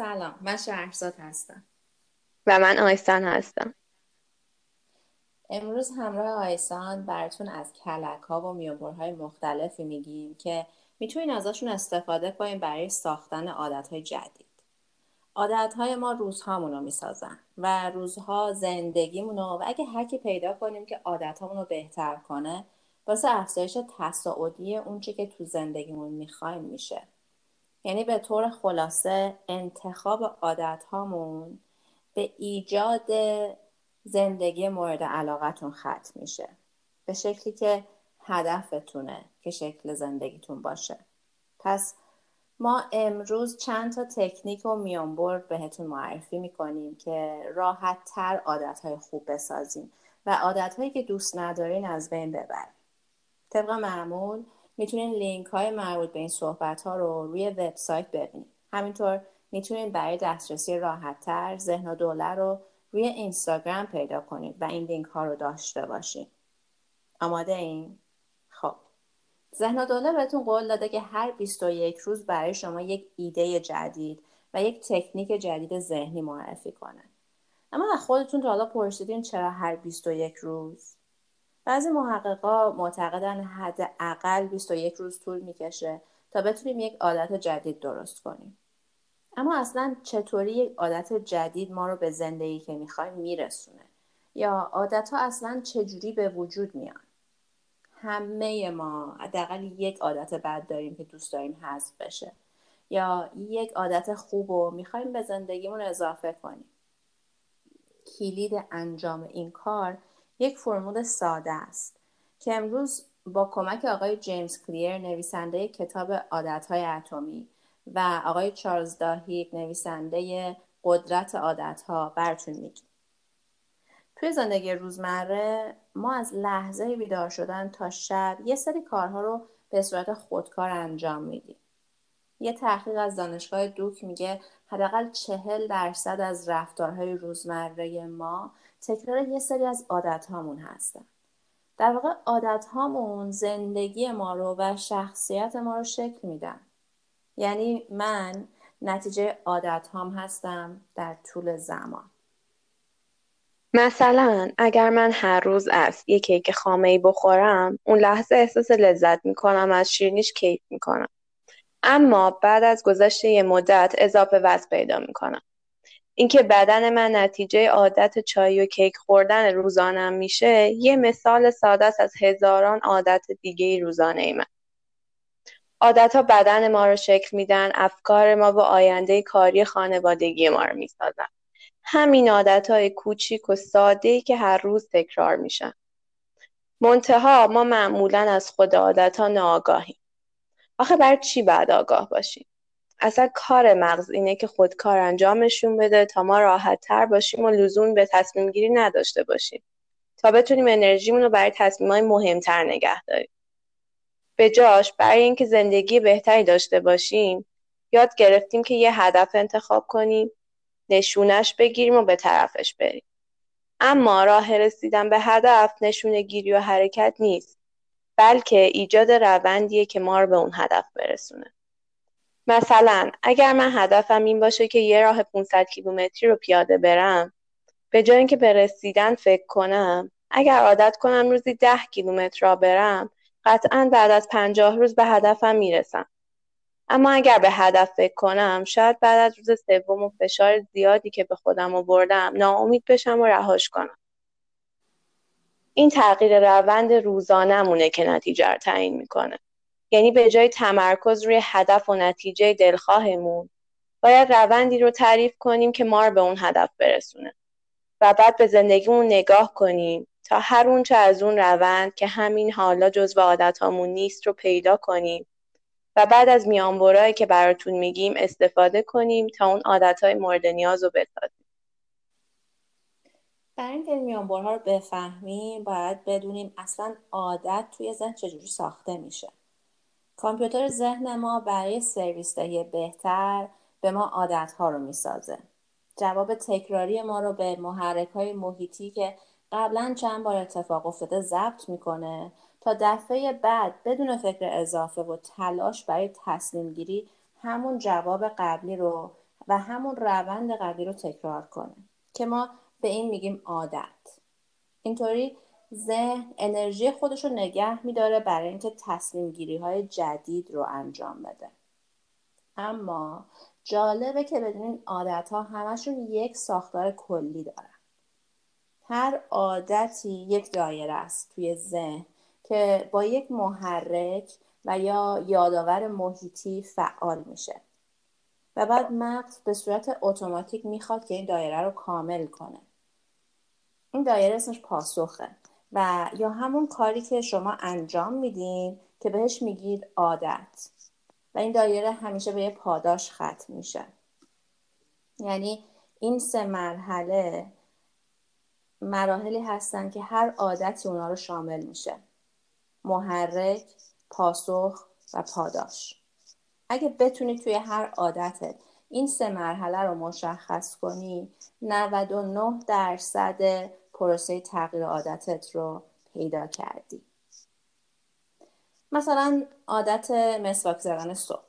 سلام من شهرزاد هستم. و من آیسان هستم. امروز همراه آیسان براتون از کلک ها و میانبرهای مختلفی میگیم که می‌تونین ازشون استفاده کنیم برای ساختن عادت های جدید. عادت های ما روزهامون رو می‌سازن و روزها زندگیمون رو و اگه هر کی پیدا کنیم که عادت رو بهتر کنه واسه افزایش تصاعدی اونچه که تو زندگیمون می‌خوایم میشه. یعنی به طور خلاصه انتخاب عادت هامون به ایجاد زندگی مورد علاقتون ختم میشه. به شکلی که هدفتونه که شکل زندگیتون باشه. پس ما امروز چند تا تکنیک و میانبرد بهتون معرفی می‌کنیم که راحت تر عادت های خوب بسازیم و عادت هایی که دوست ندارین از بین ببریم طبق معمول می‌تونین لینک های مربوط به این صحبت ها رو روی وبسایت ببینید. همینطور می‌تونین برای دسترسی راحت تر ذهن و دوله رو روی اینستاگرام پیدا کنید و این لینک ها رو داشته باشین. آماده این؟ خب. ذهن و دوله بهتون قول داده که هر 21 روز برای شما یک ایده جدید و یک تکنیک جدید ذهنی معرفی کنه. اما خودتون تا حالا پرسیدین چرا هر 21 روز؟ بعضی محققا معتقدن حداقل 21 روز طول می‌کشه تا بتونیم یک عادت جدید درست کنیم. اما اصلا چطوری یک عادت جدید ما رو به زندگی که می‌خوایم میرسونه؟ یا عادت ها اصلا چجوری به وجود میان؟ همه ما حداقل یک عادت بد داریم که دوست داریم حذف بشه. یا یک عادت خوب رو می‌خوایم به زندگیمون اضافه کنیم. کلید انجام این کار یک فرمول ساده است که امروز با کمک آقای جیمز کلیر نویسنده کتاب عادتهای اتمی و آقای چارلز داهیب نویسنده قدرت عادتها براتون میگیم. توی زندگی روزمره ما از لحظه بیدار شدن تا شب یه سری کارها رو به صورت خودکار انجام میدیم. یه تحقیق از دانشگاه دوک میگه حداقل چهل درصد از رفتارهای روزمره ما تکرار یه سری از عادت هامون هستن. در واقع عادت هامون زندگی ما رو و شخصیت ما رو شکل میدن. یعنی من نتیجه عادت هام هستم در طول زمان. مثلا اگر من هر روز از یک کیک خامه ای بخورم اون لحظه احساس لذت می‌کنم از شیرینیش کیف می‌کنم. اما بعد از گذشته یه مدت اضافه وزن پیدا می‌کنم. اینکه بدن من نتیجه عادت چای و کیک خوردن روزانم میشه یه مثال ساده از هزاران عادت دیگه روزانه من. عادت ها بدن ما رو شکل میدن افکار ما و آینده کاری خانوادگی ما رو می‌سازن. همین عادت های کوچیک و ساده که هر روز تکرار میشن. منتها ما معمولا از خود عادت ها ناآگاهیم. آخه بر چی بعد آگاه باشیم؟ اصلا کار مغز اینه که خودکار انجامشون بده تا ما راحت تر باشیم و لزوم به تصمیم گیری نداشته باشیم. تا بتونیم انرژیمون رو برای تصمیم های مهمتر نگه داریم. به جاش برای اینکه زندگی بهتری داشته باشیم یاد گرفتیم که یه هدف انتخاب کنیم نشونش بگیریم و به طرفش بریم. اما راه رسیدن به هدف نشونه گیری و حرکت نیست بلکه ایجاد روندیه که ما رو به اون هدف برسونه. مثلا اگر من هدفم این باشه که یه راه 500 کیلومتری رو پیاده برم به جای اینکه به رسیدن فکر کنم اگر عادت کنم روزی 10 کیلومتر را برم قطعا بعد از پنجاه روز به هدفم می‌رسم. اما اگر به هدف فکر کنم شاید بعد از روز سوم و فشار زیادی که به خودم آوردم ناامید بشم و رهاش کنم. این تغییر روند روزانهمونه که نتیجه رو تعیین می‌کنه. یعنی به جای تمرکز روی هدف و نتیجه دلخواهمون باید روندی رو تعریف کنیم که ما رو به اون هدف برسونه و بعد به زندگیمون نگاه کنیم تا هر اونچه از اون روند که همین حالا جزو عادتهامون نیست رو پیدا کنیم و بعد از میانبرایی که براتون میگیم استفاده کنیم تا اون عادتهای مورد نیاز رو بسازیم. برای اینکه این میانبرها رو بفهمیم باید بدونیم اصلا عادت توی ذهن چجوری ساخته میشه. کامپیوتر ذهن ما برای سرویس دهی بهتر به ما عادت ها رو می‌سازه. جواب تکراری ما رو به محرک های محیطی که قبلا چند بار اتفاق افتاده ضبط می‌کنه تا دفعه بعد بدون فکر اضافه و تلاش برای تصمیم گیری همون جواب قبلی رو و همون روند قبلی رو تکرار کنه که ما به این میگیم عادت اینطوری ذهن انرژی خودش رو نگه میداره برای اینکه تصمیم گیری های جدید رو انجام بده. اما جالبه که بدونین عادت ها همشون یک ساختار کلی دارن. هر عادتی یک دایره است توی ذهن که با یک محرک و یا یادآور محیطی فعال میشه. و بعد مغز به صورت اتوماتیک می‌خواد که این دایره رو کامل کنه. این دایره اسمش پاسخه. و یا همون کاری که شما انجام میدین که بهش میگید عادت. و این دایره همیشه به یه پاداش ختم میشه. یعنی این سه مرحله مراحلی هستن که هر عادتی اونا رو شامل میشه. محرک، پاسخ و پاداش. اگه بتونی توی هر عادتت این سه مرحله رو مشخص کنی 99 درصد پروسه تغییر عادتت رو پیدا کردی. مثلا عادت مسواک زدن صبح.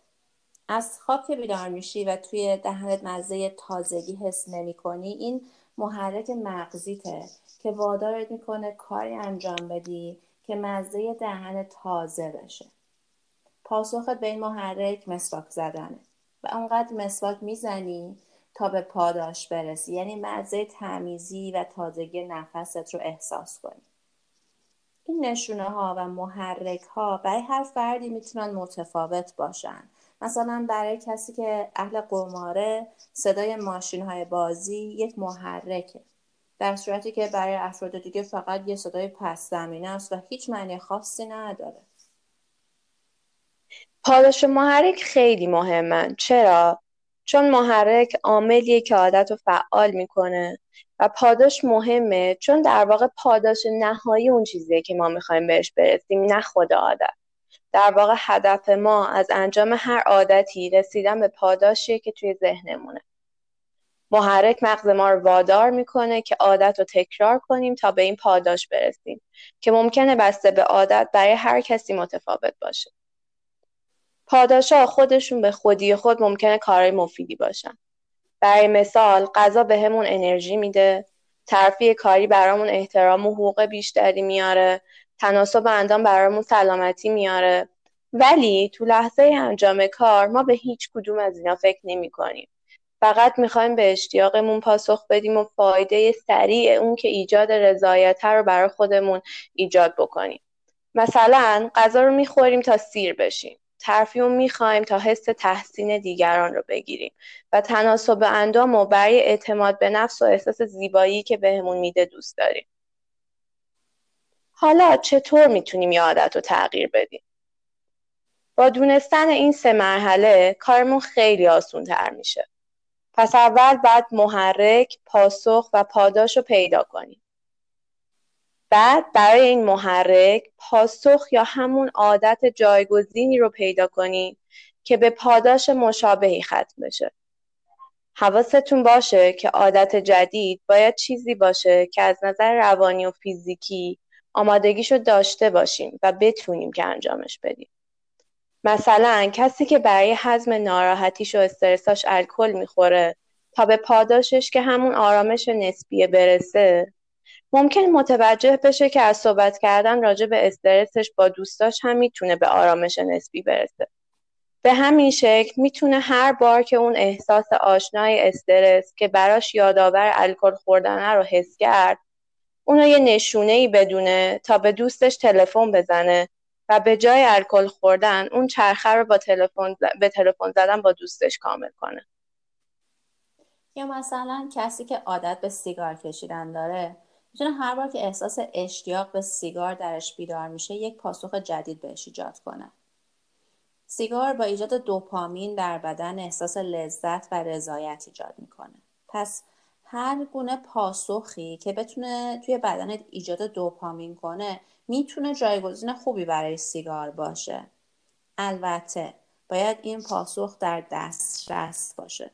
از خواب که بیدار میشی و توی دهنت مزه تازگی حس نمی کنی این محرک مغزیته که وادارت می‌کنه کاری انجام بدی که مزه دهن تازه بشه. پاسخت به این محرک مسواک زدنه. و اونقدر مسواک می‌زنی تا به پاداش برسی. یعنی مزه تمیزی و تازگی نفست رو احساس کنی. این نشونه ها و محرک ها برای هر فردی می‌تونن متفاوت باشن. مثلا برای کسی که اهل قماره صدای ماشین های بازی یک محرکه. در صورتی که برای افراد دیگه فقط یه صدای پس زمینه است و هیچ معنی خاصی نداره. پاداش محرک خیلی مهمن چرا؟ چون محرک عاملیه که عادت رو فعال می‌کنه. و پاداش مهمه چون در واقع پاداش نهایی اون چیزیه که ما می‌خوایم بهش برسیم نه خود عادت. در واقع هدف ما از انجام هر عادتی رسیدن به پاداشیه که توی ذهنمونه. محرک مغز ما رو وادار می‌کنه که عادت رو تکرار کنیم تا به این پاداش برسیم که ممکنه بسته به عادت برای هر کسی متفاوت باشه. پاداشا خودشون به خودی خود ممکنه کارهای مفیدی باشن برای مثال غذا بهمون انرژی میده ترفیع کاری برامون احترام و حقوق بیشتری میاره تناسب اندام برامون سلامتی میاره ولی تو لحظه انجام کار ما به هیچ کدوم از اینا فکر نمی کنیم. فقط می‌خوایم به اشتیاقمون پاسخ بدیم و فایده سریع اون که ایجاد رضایت رو برای خودمون ایجاد بکنیم. مثلا غذا رو می‌خوریم تا سیر بشیم. ترفیع می‌خوایم تا حس تحسین دیگران رو بگیریم و تناسب اندام و برای اعتماد به نفس و احساس زیبایی که بهمون میده دوست داریم. حالا چطور می‌تونیم یه عادت رو تغییر بدیم؟ با دونستن این سه مرحله کارمون خیلی آسون تر میشه. پس اول باید محرک، پاسخ و پاداش رو پیدا کنیم. بعد برای این محرک، پاسخ یا همون عادت جایگزینی رو پیدا کنیم که به پاداش مشابهی ختم بشه. حواستون باشه که عادت جدید باید چیزی باشه که از نظر روانی و فیزیکی آمادگیشو داشته باشیم و بتونیم که انجامش بدیم. مثلا کسی که برای حزم ناراحتیش و استرساش الکل می‌خوره تا به پاداشش که همون آرامش نسبیه برسه ممکن متوجه بشه که از صحبت کردن راجع به استرسش با دوستاش هم می‌تونه به آرامش نسبی برسه. به همین شکل می‌تونه هر بار که اون احساس آشنای استرس که براش یادآور الکل خوردنه رو حس کرد اونو یه نشونه ای بدونه تا به دوستش تلفن بزنه و به جای الکل خوردن اون چرخه رو با تلفن به تلفن زدن با دوستش کامل کنه. یا مثلا کسی که عادت به سیگار کشیدن داره می‌تونه هر بار که احساس اشتیاق به سیگار درش بیدار میشه یک پاسخ جدید بهش ایجاد کنه سیگار با ایجاد دوپامین در بدن احساس لذت و رضایت ایجاد می‌کنه پس هر گونه پاسخی که بتونه توی بدنت ایجاد دوپامین کنه می‌تونه جایگزین خوبی برای سیگار باشه البته باید این پاسخ در دسترس باشه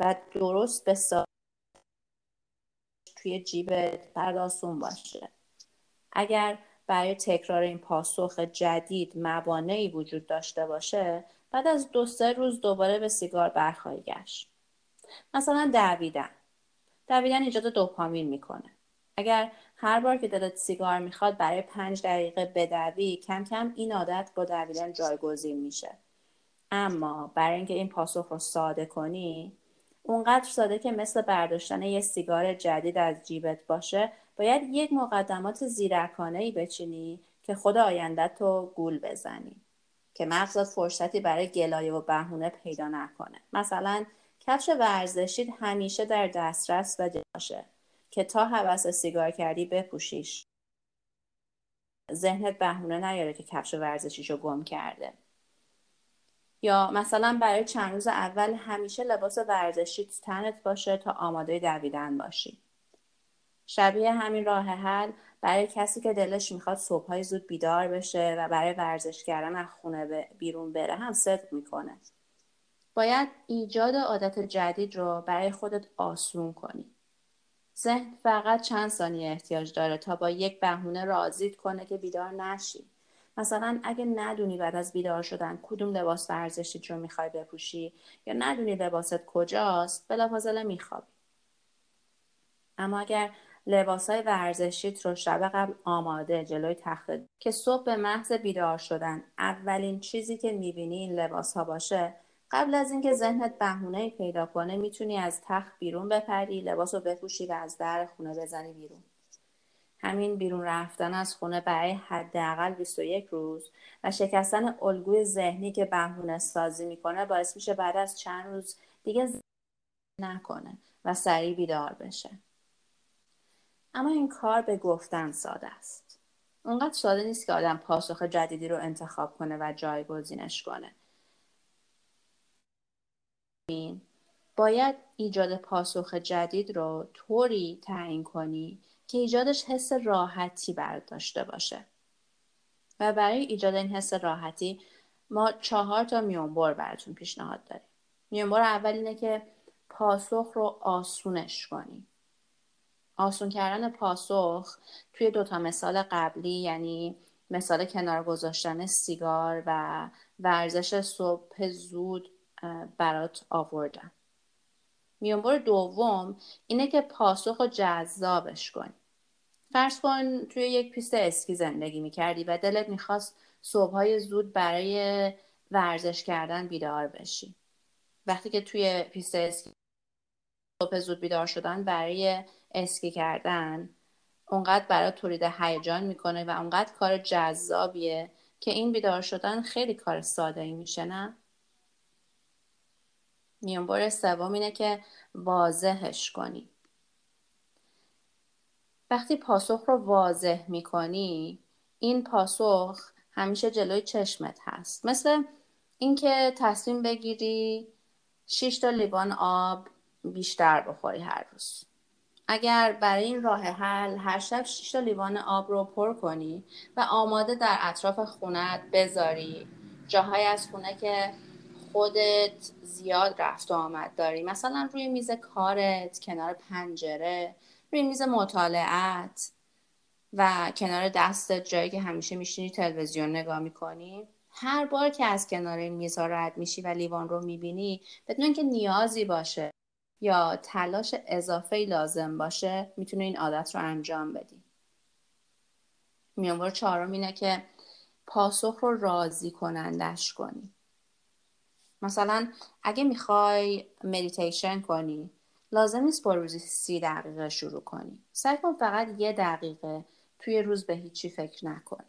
و درست به. توی جیب پرداسون باشه. اگر برای تکرار این پاسخ جدید موانعی وجود داشته باشه بعد از دو سه روز دوباره به سیگار برخواهی گشت. مثلا دویدن. دویدن ایجاد دوپامین می‌کنه. اگر هر بار که دلت سیگار می‌خواد برای پنج دقیقه بدوی کم کم این عادت با دویدن جایگزین میشه. اما برای اینکه این پاسخ رو ساده کنی اونقدر ساده که مثل برداشتن یه سیگار جدید از جیبت باشه باید یک مقدمات زیرکانه ای بچینی که خود آیندت رو گول بزنی که مغزت فرصتی برای گلایه و بهونه پیدا نکنه. مثلا کفش ورزشیت همیشه در دسترس و باشه که تا حوس سیگار کردی بپوشیش. ذهنت بهونه نیاره که کفش ورزشیشو گم کرده. یا مثلا برای چند روز اول همیشه لباس ورزشی تنت باشه تا آماده دویدن باشی. شبیه همین راه حل برای کسی که دلش می‌خواد صبحهای زود بیدار بشه و برای ورزش کردن از خونه بیرون بره هم صدق می‌کنه. باید ایجاد عادت جدید رو برای خودت آسون کنی. ذهن فقط چند ثانیه احتیاج داره تا با یک بهونه راضیت کنه که بیدار نشی. مثلا اگه ندونی بعد از بیدار شدن کدوم لباس ورزشیت رو می‌خوای بپوشی یا ندونی لباست کجاست بلافاصله میخوابی. اما اگر لباس های ورزشیت رو شب قبل آماده جلوی تخت که صبح به محض بیدار شدن اولین چیزی که می‌بینی این لباس ها باشه قبل از اینکه ذهنت بهونه پیدا کنه می‌تونی از تخت بیرون بپری لباس رو بپوشی و از در خونه بزنی بیرون. همین بیرون رفتن از خونه برای حداقل 21 روز و شکستن الگوی ذهنی که بهونه سازی می‌کنه باعث میشه بعد از چند روز دیگه نکنه و سریع بیدار بشه. اما این کار به گفتن ساده است. اونقدر ساده نیست که آدم پاسخ جدیدی رو انتخاب کنه و جایگزینش کنه. باید ایجاد پاسخ جدید رو طوری تعیین کنی که ایجادش حس راحتی برات داشته باشه. و برای ایجاد این حس راحتی ما چهار تا میونبر براتون پیشنهاد داریم. میونبر اول اینه که پاسخ رو آسونش کنی آسون کردن پاسخ توی دوتا مثال قبلی یعنی مثال کنار گذاشتن سیگار و ورزش صبح زود برات آوردم میانبر دوم اینه که پاسخ رو جذابش کنی. فرض کن توی یک پیست اسکی زندگی می‌کردی و دلت می‌خواست صبحهای زود برای ورزش کردن بیدار بشی. وقتی که توی پیست اسکی صبح زود بیدار شدن برای اسکی کردن اونقدر برای تولید هیجان می‌کنه و اونقدر کار جذابیه که این بیدار شدن خیلی کار ساده ای میشه نه؟ میانبر سوم اینه که واضحش کنی. وقتی پاسخ رو واضح می‌کنی این پاسخ همیشه جلوی چشمت هست. مثل اینکه تصمیم بگیری 6 تا لیوان آب بیشتر بخوری هر روز. اگر برای این راه حل هر شب 6 تا لیوان آب رو پر کنی و آماده در اطراف خونت بذاری جاهای از خونه که خودت زیاد رفت و آمد داری. مثلا روی میز کارت کنار پنجره روی میز مطالعت و کنار دستت جایی که همیشه میشینی تلویزیون نگاه می‌کنی. هر بار که از کنار این میزها رد میشی و لیوان رو می‌بینی بدون اینکه نیازی باشه یا تلاش اضافه لازم باشه می‌تونه این عادت رو انجام بدی. میانبار چهارم اینه که پاسخ رو راضی کنندش کنی. مثلا اگه می‌خوای مدیتیشن کنی لازم نیست با روزی سی دقیقه شروع کنی. سعی کن فقط یه دقیقه توی روز به هیچی فکر نکنی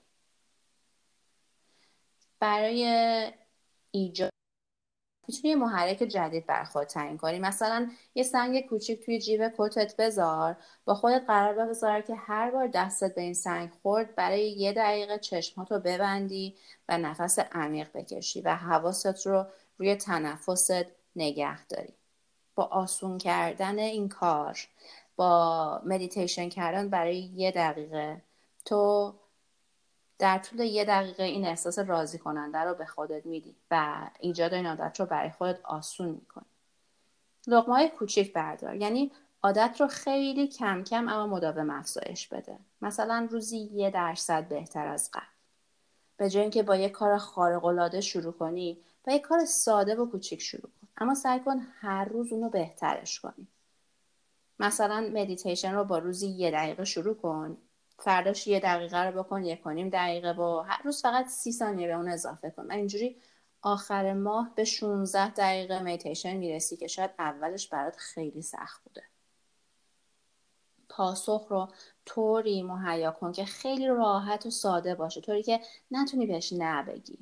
برای ایجاد می‌تونی یه محرک جدید بر خود تعیین کنی. مثلا یه سنگ کوچیک توی جیب کتت بذار با خودت قرار بذار که هر بار دستت به این سنگ خورد برای یه دقیقه چشماتو ببندی و نفس عمیق بکشی و حواست رو روی تنفست نگه داری. با آسون کردن این کار با مدیتیشن کردن برای یه دقیقه. تو در طول یه دقیقه این احساس راضی کننده رو به خودت میدی و ایجاد این عادت رو برای خودت آسون می‌کنی. لغمه های کوچیک بردار. یعنی عادت رو خیلی کم کم اما مداوم افزایش بده. مثلا روزی یه درصد بهتر از قبل. به جای اینکه با یه کار خارق العاده شروع کنی و یک کار ساده و کوچیک شروع کن. اما سعی کن هر روز اونو بهترش کنی. مثلا مدیتیشن رو با روزی یه دقیقه شروع کن. فرداش یه دقیقه رو بکن یک و نیم دقیقه با هر روز فقط سی ثانیه به اون اضافه کن. و اینجوری آخر ماه به 16 دقیقه مدیتیشن می‌رسی که شاید اولش برات خیلی سخت بوده. پاسخ رو طوری مهیا کن که خیلی راحت و ساده باشه. طوری که نتونی بهش نبگی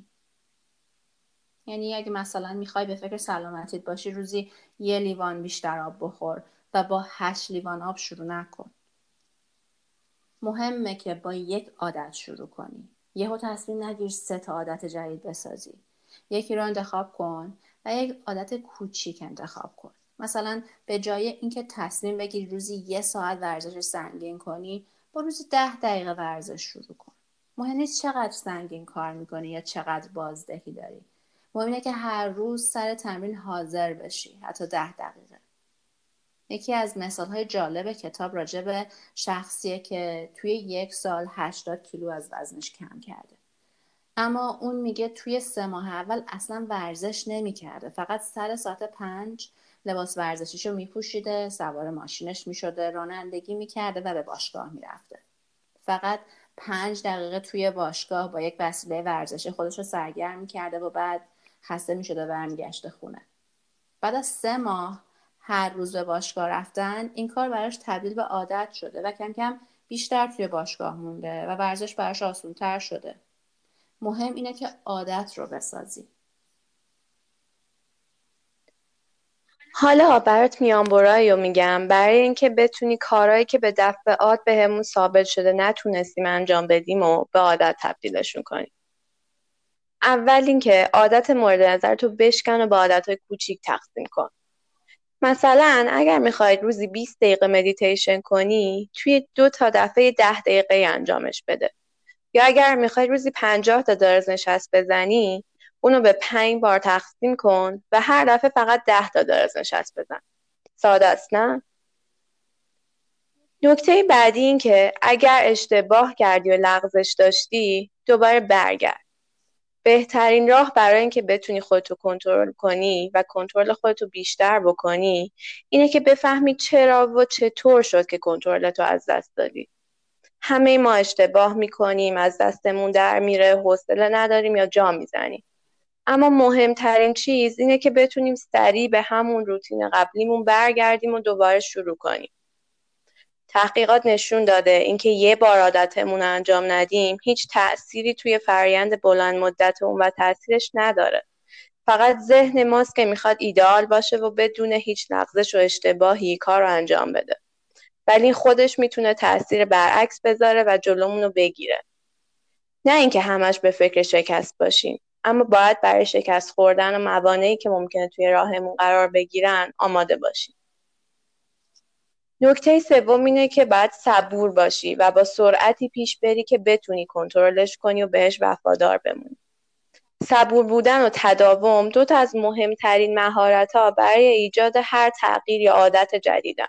یعنی اگه مثلا می‌خوای به فکر سلامتیت باشی روزی یه لیوان بیشتر آب بخور و با هشت لیوان آب شروع نکن. مهمه که با یک عادت شروع کنی. یهو تصمیم نگیر سه تا عادت جدید بسازی. یکی رو انتخاب کن و یک عادت کوچیک انتخاب کن. مثلا به جای اینکه تصمیم بگیری روزی یه ساعت ورزش سنگین کنی با روزی ده دقیقه ورزش شروع کن. مهم نیست چقدر سنگین کار می‌کنی یا چقدر بازدهی داری. مهم اینه که هر روز سر تمرین حاضر بشی حتی ده دقیقه. یکی از مثال های جالب کتاب راجع به شخصیه که توی یک سال 80 کیلو از وزنش کم کرده. اما اون میگه توی سه ماه اول اصلا ورزش نمی‌کرده. فقط سر ساعت پنج لباس ورزشیشو میپوشیده سوار ماشینش می‌شده رانندگی می‌کرده و به باشگاه می‌رفته. فقط پنج دقیقه توی باشگاه با یک وسیله ورزشی خودش رو سرگرم می‌کرده و بعد خسته می‌شده و برمیگشته خونه. بعد از سه ماه هر روز به باشگاه رفتن این کار براش تبدیل به عادت شده و کم کم بیشتر توی باشگاه مونده و ورزش براش آسونتر شده. مهم اینه که عادت رو بسازی. حالا برات میانبرایی رو میگم برای اینکه بتونی کارهایی که به دفعات بهمون ثابت شده نتونستیم انجام بدیم و به عادت تبدیلشون کنیم. اول اینکه عادت مورد نظر تو بشکن و به عادتهای کوچیک تقسیم کن. مثلا اگر می‌خواید روزی 20 دقیقه مدیتیشن کنی توی دو تا دفعه ده دقیقه انجامش بده. یا اگر می‌خواید روزی 50 تا درز نشست بزنی اونو به پنج بار تقسیم کن و هر دفعه فقط ده تا درز نشست بزن. ساده است نه؟ نکته بعدی این که اگر اشتباه کردی و لغزش داشتی دوباره برگرد. بهترین راه برای اینکه بتونی خودتو کنترل کنی و کنترل خودتو بیشتر بکنی اینه که بفهمی چرا و چطور شد که کنترلتو از دست دادی. همه ما اشتباه می‌کنیم از دستمون در میره حوصله نداریم یا جا می‌زنیم. اما مهمترین چیز اینه که بتونیم سریع به همون روتین قبلیمون برگردیم و دوباره شروع کنیم. تحقیقات نشون داده. اینکه یه بار عادتمون انجام ندیم هیچ تأثیری توی فرایند بلند مدت اون و تاثیرش نداره. فقط ذهن ماست که می‌خواد ایدئال باشه و بدون هیچ نقضش و اشتباهی کار رو انجام بده. ولی خودش می‌تونه تاثیر برعکس بذاره و جلومون رو بگیره. نه اینکه همش به فکر شکست باشیم اما باید برای شکست خوردن و موانعی که ممکنه توی راهمون قرار بگیرن آماده باشیم. نکته سوم اینه که باید صبور باشی و با سرعتی پیش بری که بتونی کنترلش کنی و بهش وفادار بمونی. صبور بودن و تداوم دو تا از مهمترین مهارت ها برای ایجاد هر تغییر یا عادت جدیدن.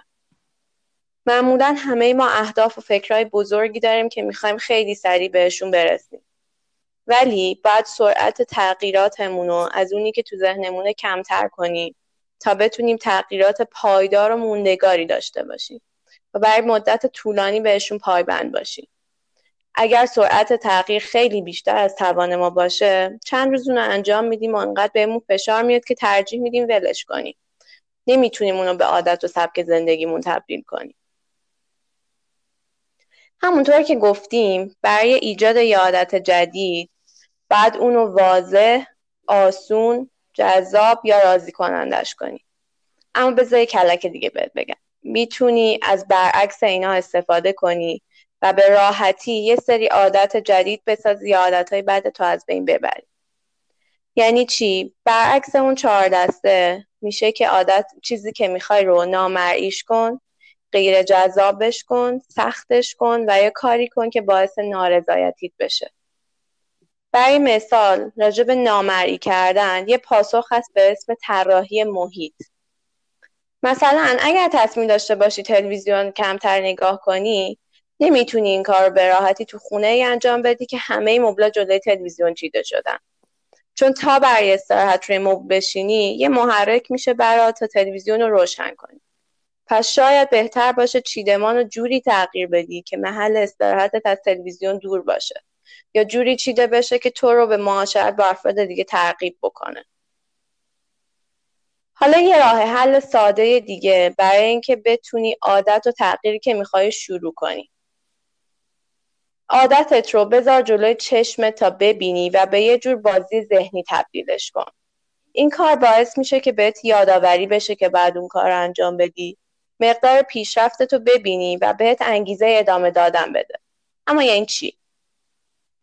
معمولا همه ما اهداف و فکرهای بزرگی داریم که می‌خوایم خیلی سریع بهشون برسیم. ولی باید سرعت تغییراتمون رو از اونی که تو ذهنمونه کمتر کنیم تا بتونیم تغییرات پایدار و موندگاری داشته باشیم و برای مدت طولانی بهشون پایبند باشیم. اگر سرعت تغییر خیلی بیشتر از توان ما باشه چند روز اون انجام میدیم و انقدر بهمون فشار میاد که ترجیح میدیم ولش کنیم. نمی‌تونیم اونو به عادت و سبک زندگیمون تبدیل کنیم. همونطور که گفتیم برای ایجاد یه عادت جدید بعد اونو واضح آسون جذاب یا راضی کنندش کنی. اما بذار کلک دیگه بهت بگم. می‌تونی از برعکس اینا استفاده کنی و به راحتی یه سری عادت جدید بسازی یا عادتهای بعد تو از بین ببری. یعنی چی؟ برعکس اون چهار دسته میشه که عادت چیزی که می‌خوای رو نامرئیش کن غیر جذابش کن سختش کن و یا کاری کن که باعث نارضایتیت بشه. برای مثال راجب نامرئی کردن یه پاسخ هست به اسم طراحی محیط. مثلا اگر تصمیم داشته باشی تلویزیون کمتر نگاه کنی نمی‌تونی این کار رو به راحتی تو خونه ای انجام بدی که همه مبلا جلوی تلویزیون چیده شدن. چون تا برای استراحت روی مبل بشینی یه محرک میشه برات تا تلویزیون رو روشن کنی. پس شاید بهتر باشه چیدمان رو جوری تغییر بدی که محل استراحتت از تلویزیون دور باشه. یا جوری چیده بشه که تو رو به معاشرت با افراد دیگه ترغیب بکنه. حالا یه راه حل ساده دیگه برای اینکه بتونی عادت و تغییری که می‌خوای شروع کنی. عادتت رو بذار جلوی چشم تا ببینی و به یه جور بازی ذهنی تبدیلش کن. این کار باعث میشه که بهت یادآوری بشه که بعد اون کار رو انجام بدی. مقدار پیشرفتت رو ببینی و بهت انگیزه ادامه دادن بده. اما یعنی چی؟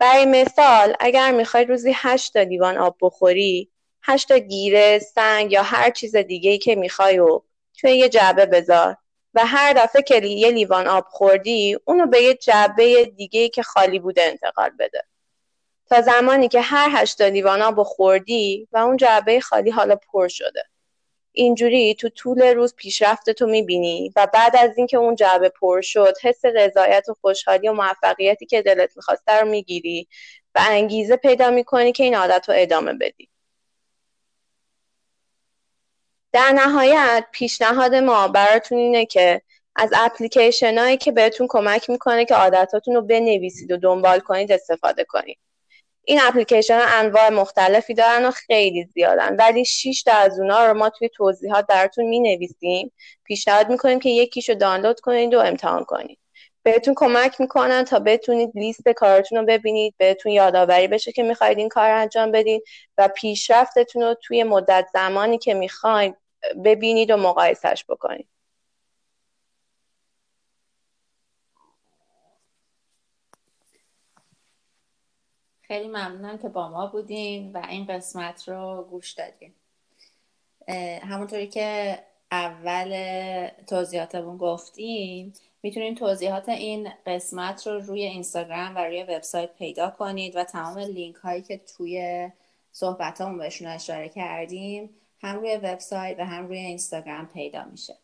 برای مثال اگر می‌خوای روزی هشت تا لیوان آب بخوری هشت تا گیره سنگ یا هر چیز دیگه ای که می‌خوای و توی یه جعبه بذار و هر دفعه که یه لیوان آب خوردی اونو به یه جعبه دیگه ای که خالی بوده انتقال بده. تا زمانی که هر هشت لیوان آب خوردی و اون جعبه خالی حالا پر شده. اینجوری تو طول روز پیشرفت تو می‌بینی و بعد از اینکه اون جعبه پر شد حس رضایت و خوشحالی و موفقیتی که دلت می‌خواسته رو می‌گیری و انگیزه پیدا می‌کنی که این عادت رو ادامه بدی. در نهایت پیشنهاد ما براتون اینه که از اپلیکیشن هایی که بهتون کمک می‌کنه که عادتاتون رو بنویسید و دنبال کنید استفاده کنید. این اپلیکیشن انواع مختلفی دارن و خیلی زیادن. ولی 6 تا از اونا رو ما توی توضیحات براتون می نویسیم پیشنهاد می‌کنیم که یکیشو دانلود کنید و امتحان کنید. بهتون کمک می‌کنن تا بتونید لیست کارتون رو ببینید بهتون یادآوری بشه که می‌خواید این کار انجام بدید و پیشرفتتون رو توی مدت زمانی که می‌خواید ببینید و مقایسش بکنید. خیلی ممنونم که با ما بودین و این قسمت رو گوش دادین. همونطوری که اول توضیحاتمون گفتیم می‌تونید توضیحات این قسمت رو روی اینستاگرام و روی وبسایت پیدا کنید و تمام لینک هایی که توی صحبت همون بهشون اشاره کردیم هم روی وبسایت و هم روی اینستاگرام پیدا میشه.